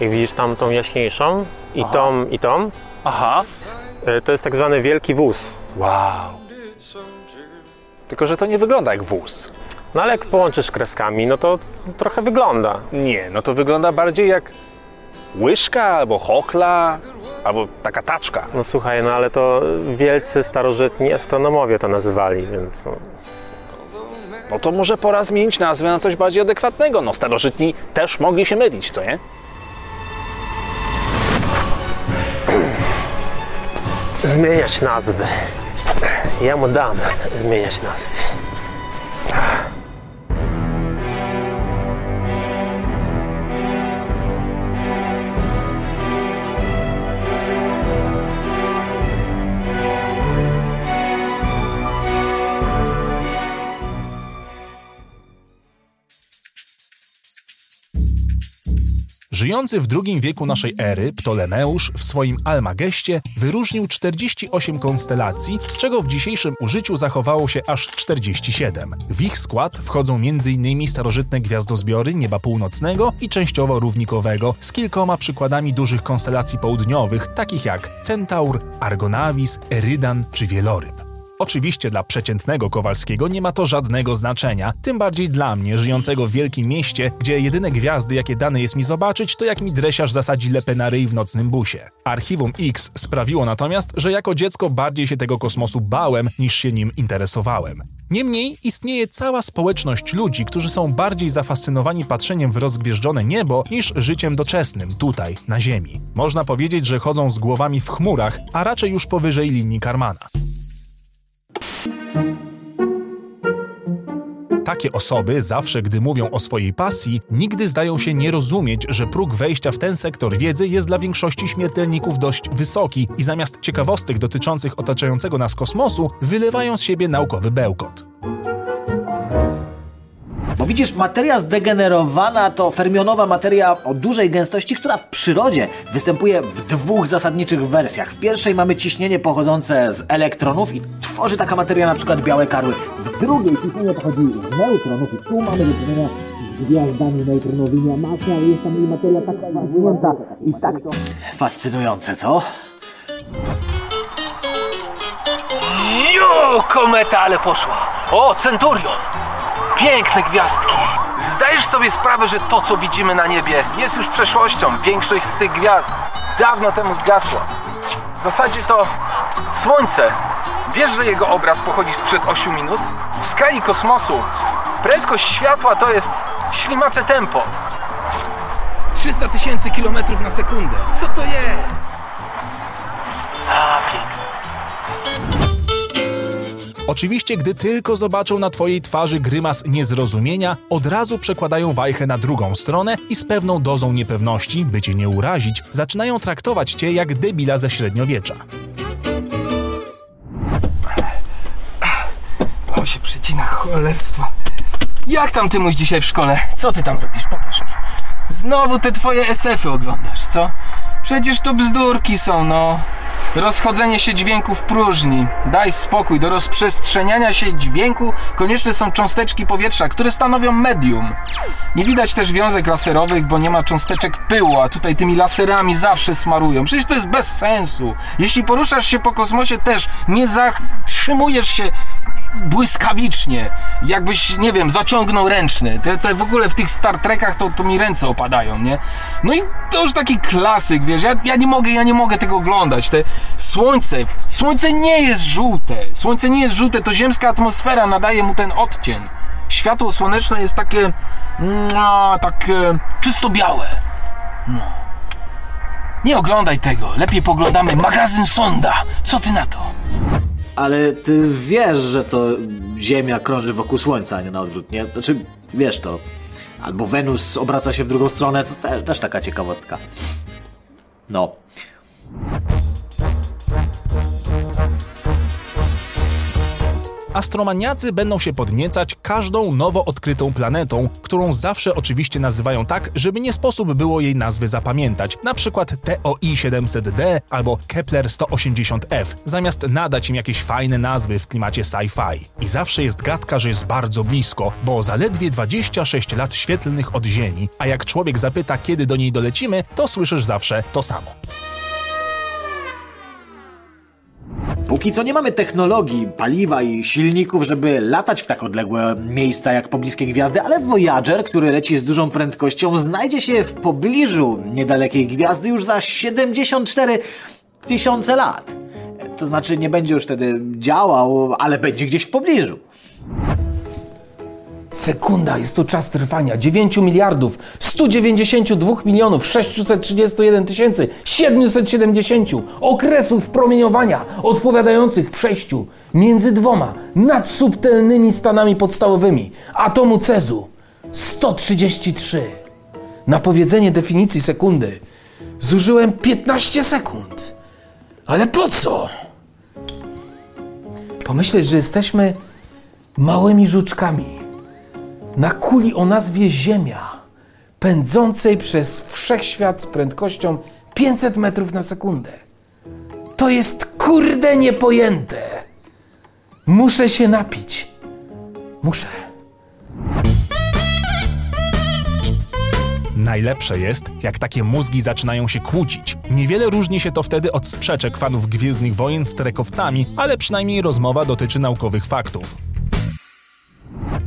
Jak widzisz tam tą jaśniejszą i tą, i tą, Aha. e, to jest tak zwany wielki wóz. Wow. Tylko, że to nie wygląda jak wóz. No ale jak połączysz kreskami, no to trochę wygląda. Nie, no to wygląda bardziej jak łyżka albo chokla, albo taka taczka. No słuchaj, no ale to wielcy starożytni astronomowie to nazywali, więc no. No to może pora zmienić nazwę na coś bardziej adekwatnego. No starożytni też mogli się mylić, co nie? Zmieniać nazwy. Ja mu dam zmieniać nazwy. Żyjący w II wieku naszej ery Ptolemeusz w swoim Almageście wyróżnił 48 konstelacji, z czego w dzisiejszym użyciu zachowało się aż 47. W ich skład wchodzą m.in. starożytne gwiazdozbiory nieba północnego i częściowo równikowego z kilkoma przykładami dużych konstelacji południowych, takich jak Centaur, Argonavis, Erydan czy Wieloryb. Oczywiście dla przeciętnego Kowalskiego nie ma to żadnego znaczenia, tym bardziej dla mnie, żyjącego w wielkim mieście, gdzie jedyne gwiazdy, jakie dane jest mi zobaczyć, to jak mi dresiarz zasadzi lepę na ryj w nocnym busie. Archiwum X sprawiło natomiast, że jako dziecko bardziej się tego kosmosu bałem, niż się nim interesowałem. Niemniej istnieje cała społeczność ludzi, którzy są bardziej zafascynowani patrzeniem w rozgwieżdżone niebo niż życiem doczesnym, tutaj, na Ziemi. Można powiedzieć, że chodzą z głowami w chmurach, a raczej już powyżej linii Karmana. Takie osoby, zawsze gdy mówią o swojej pasji, nigdy zdają się nie rozumieć, że próg wejścia w ten sektor wiedzy jest dla większości śmiertelników dość wysoki i zamiast ciekawostek dotyczących otaczającego nas kosmosu, wylewają z siebie naukowy bełkot. Widzisz, materia zdegenerowana to fermionowa materia o dużej gęstości, która w przyrodzie występuje w dwóch zasadniczych wersjach. W pierwszej mamy ciśnienie pochodzące z elektronów i tworzy taka materia na przykład białe karły. W drugiej ciśnienie pochodzi z neutronów i tu mamy do czynienia z gwiazdami neutronowymi, a masa, ale jest tam i materia tak rozwinięta i tak... Fascynujące, co? Jo, kometa, ale poszła. O, Centurion. Piękne gwiazdki. Zdajesz sobie sprawę, że to, co widzimy na niebie, jest już przeszłością. Większość z tych gwiazd dawno temu zgasła. W zasadzie to Słońce. Wiesz, że jego obraz pochodzi sprzed 8 minut? W skali kosmosu prędkość światła to jest ślimacze tempo. 300 tysięcy kilometrów na sekundę. Co to jest? A, piękne. Oczywiście, gdy tylko zobaczą na twojej twarzy grymas niezrozumienia, od razu przekładają wajchę na drugą stronę i z pewną dozą niepewności, by cię nie urazić, zaczynają traktować cię jak debila ze średniowiecza. O się przycina cholerstwa. Jak tam ty mój dzisiaj w szkole? Co ty tam robisz? Pokaż mi. Znowu te twoje SF-y oglądasz, co? Przecież to bzdurki są, no. Rozchodzenie się dźwięku w próżni. Daj spokój. Do rozprzestrzeniania się dźwięku konieczne są cząsteczki powietrza, które stanowią medium. Nie widać też wiązek laserowych, bo nie ma cząsteczek pyłu, a tutaj tymi laserami zawsze smarują. Przecież to jest bez sensu. Jeśli poruszasz się po kosmosie też, nie zatrzymujesz się błyskawicznie, jakbyś, nie wiem, zaciągnął ręczny. Te, te w ogóle w tych Star Trekach to, to mi ręce opadają, nie? No i to już taki klasyk, wiesz, ja, ja nie mogę, ja nie mogę tego oglądać. Te słońce, słońce nie jest żółte, słońce nie jest żółte, to ziemska atmosfera nadaje mu ten odcień. Światło słoneczne jest takie, no, takie czysto białe. No. Nie oglądaj tego, lepiej poglądamy magazyn Sonda. Co ty na to? Ale ty wiesz, że to Ziemia krąży wokół Słońca, a nie na odwrót, nie? Znaczy, wiesz to. Albo Wenus obraca się w drugą stronę, to też, też taka ciekawostka. No. Astromaniacy będą się podniecać każdą nowo odkrytą planetą, którą zawsze oczywiście nazywają tak, żeby nie sposób było jej nazwy zapamiętać, na przykład TOI 700D albo Kepler 180f, zamiast nadać im jakieś fajne nazwy w klimacie sci-fi. I zawsze jest gadka, że jest bardzo blisko, bo zaledwie 26 lat świetlnych od Ziemi, a jak człowiek zapyta, kiedy do niej dolecimy, to słyszysz zawsze to samo. Póki co nie mamy technologii, paliwa i silników, żeby latać w tak odległe miejsca jak pobliskie gwiazdy, ale Voyager, który leci z dużą prędkością, znajdzie się w pobliżu niedalekiej gwiazdy już za 74 tysiące lat. To znaczy nie będzie już wtedy działał, ale będzie gdzieś w pobliżu. Sekunda jest to czas trwania 9 miliardów 192 milionów 631 tysięcy 770 okresów promieniowania odpowiadających przejściu między dwoma nadsubtelnymi stanami podstawowymi atomu Cezu 133. Na powiedzenie definicji sekundy zużyłem 15 sekund. Ale po co? Pomyśleć, że jesteśmy małymi żuczkami na kuli o nazwie Ziemia, pędzącej przez wszechświat z prędkością 500 metrów na sekundę. To jest kurde niepojęte. Muszę się napić. Muszę. Najlepsze jest, jak takie mózgi zaczynają się kłócić. Niewiele różni się to wtedy od sprzeczek fanów Gwiezdnych Wojen z terekowcami, ale przynajmniej rozmowa dotyczy naukowych faktów.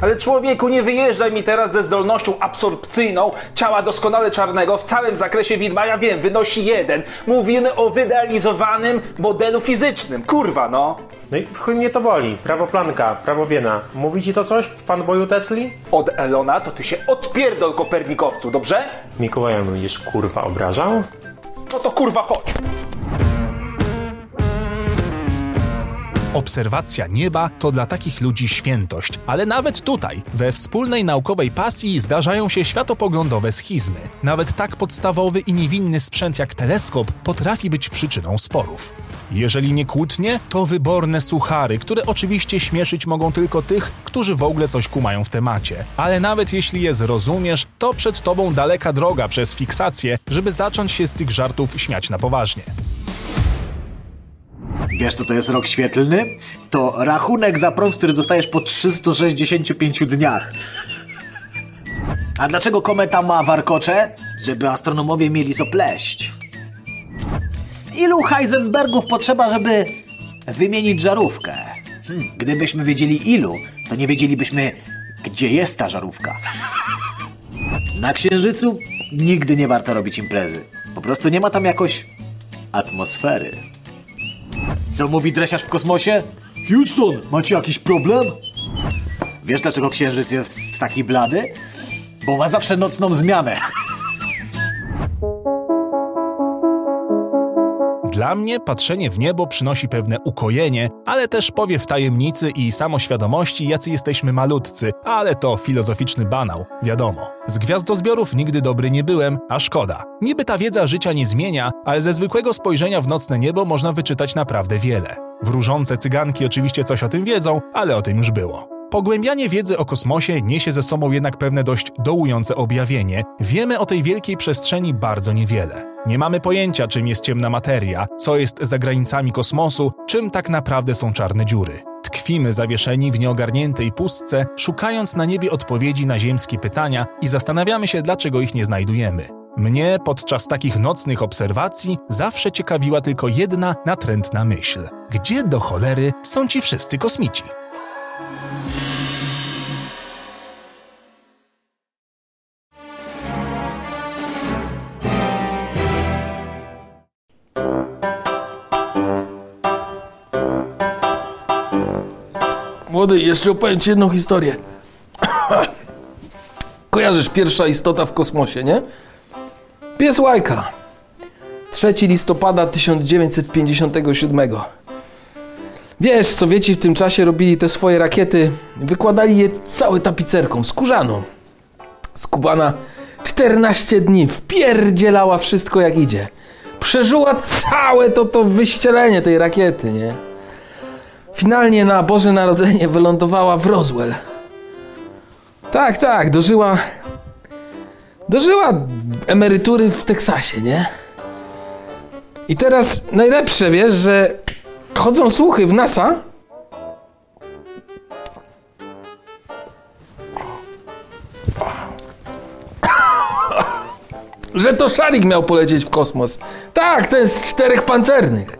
Ale człowieku, nie wyjeżdżaj mi teraz ze zdolnością absorpcyjną ciała doskonale czarnego w całym zakresie widma, ja wiem, wynosi jeden. Mówimy o wyidealizowanym modelu fizycznym. Kurwa, no. No i w chuj mnie to boli. Prawo Planka, prawo Wiena. Mówi ci to coś, fanboyu Tesli? Od Elona to ty się odpierdol Kopernikowcu, dobrze? Mikołaja będziesz kurwa obrażał? No to kurwa chodź. Obserwacja nieba to dla takich ludzi świętość, ale nawet tutaj, we wspólnej naukowej pasji zdarzają się światopoglądowe schizmy. Nawet tak podstawowy i niewinny sprzęt jak teleskop potrafi być przyczyną sporów. Jeżeli nie kłótnie, to wyborne suchary, które oczywiście śmieszyć mogą tylko tych, którzy w ogóle coś kumają w temacie. Ale nawet jeśli je zrozumiesz, to przed tobą daleka droga przez fiksację, żeby zacząć się z tych żartów śmiać na poważnie. Wiesz co to jest rok świetlny? To rachunek za prąd, który dostajesz po 365 dniach. A dlaczego kometa ma warkocze? Żeby astronomowie mieli co pleść. Ilu Heisenbergów potrzeba, żeby wymienić żarówkę? Hmm, gdybyśmy wiedzieli ilu, to nie wiedzielibyśmy, gdzie jest ta żarówka. Na Księżycu nigdy nie warto robić imprezy. Po prostu nie ma tam jakoś atmosfery. Co mówi dresiarz w kosmosie? Houston, macie jakiś problem? Wiesz dlaczego księżyc jest taki blady? Bo ma zawsze nocną zmianę. Dla mnie patrzenie w niebo przynosi pewne ukojenie, ale też powiew tajemnicy i samoświadomości, jacy jesteśmy malutcy, ale to filozoficzny banał, wiadomo. Z gwiazdozbiorów nigdy dobry nie byłem, a szkoda. Niby ta wiedza życia nie zmienia, ale ze zwykłego spojrzenia w nocne niebo można wyczytać naprawdę wiele. Wróżące cyganki oczywiście coś o tym wiedzą, ale o tym już było. Pogłębianie wiedzy o kosmosie niesie ze sobą jednak pewne dość dołujące objawienie. Wiemy o tej wielkiej przestrzeni bardzo niewiele. Nie mamy pojęcia, czym jest ciemna materia, co jest za granicami kosmosu, czym tak naprawdę są czarne dziury. Tkwimy zawieszeni w nieogarniętej pustce, szukając na niebie odpowiedzi na ziemskie pytania i zastanawiamy się, dlaczego ich nie znajdujemy. Mnie podczas takich nocnych obserwacji zawsze ciekawiła tylko jedna natrętna myśl. Gdzie do cholery są ci wszyscy kosmici? Jeszcze opowiem ci jedną historię. Kojarzysz pierwsza istota w kosmosie, nie? Pies Łajka. 3 listopada 1957. Wiesz, Sowieci w tym czasie robili te swoje rakiety, wykładali je całe tapicerką, skórzaną. Skubana 14 dni wpierdzielała wszystko jak idzie. Przeżyła całe to, to wyścielenie tej rakiety, nie? Finalnie na Boże Narodzenie wylądowała w Roswell. Tak, tak, dożyła. Dożyła emerytury w Teksasie, nie? I teraz najlepsze, wiesz, że chodzą słuchy w NASA, że to szarik miał polecieć w kosmos. Tak, ten z czterech pancernych.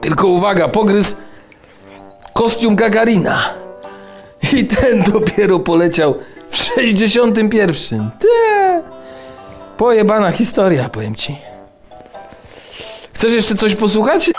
Tylko uwaga, pogryz kostium Gagarina. I ten dopiero poleciał w 61. Te. Pojebana historia, powiem ci. Chcesz jeszcze coś posłuchać?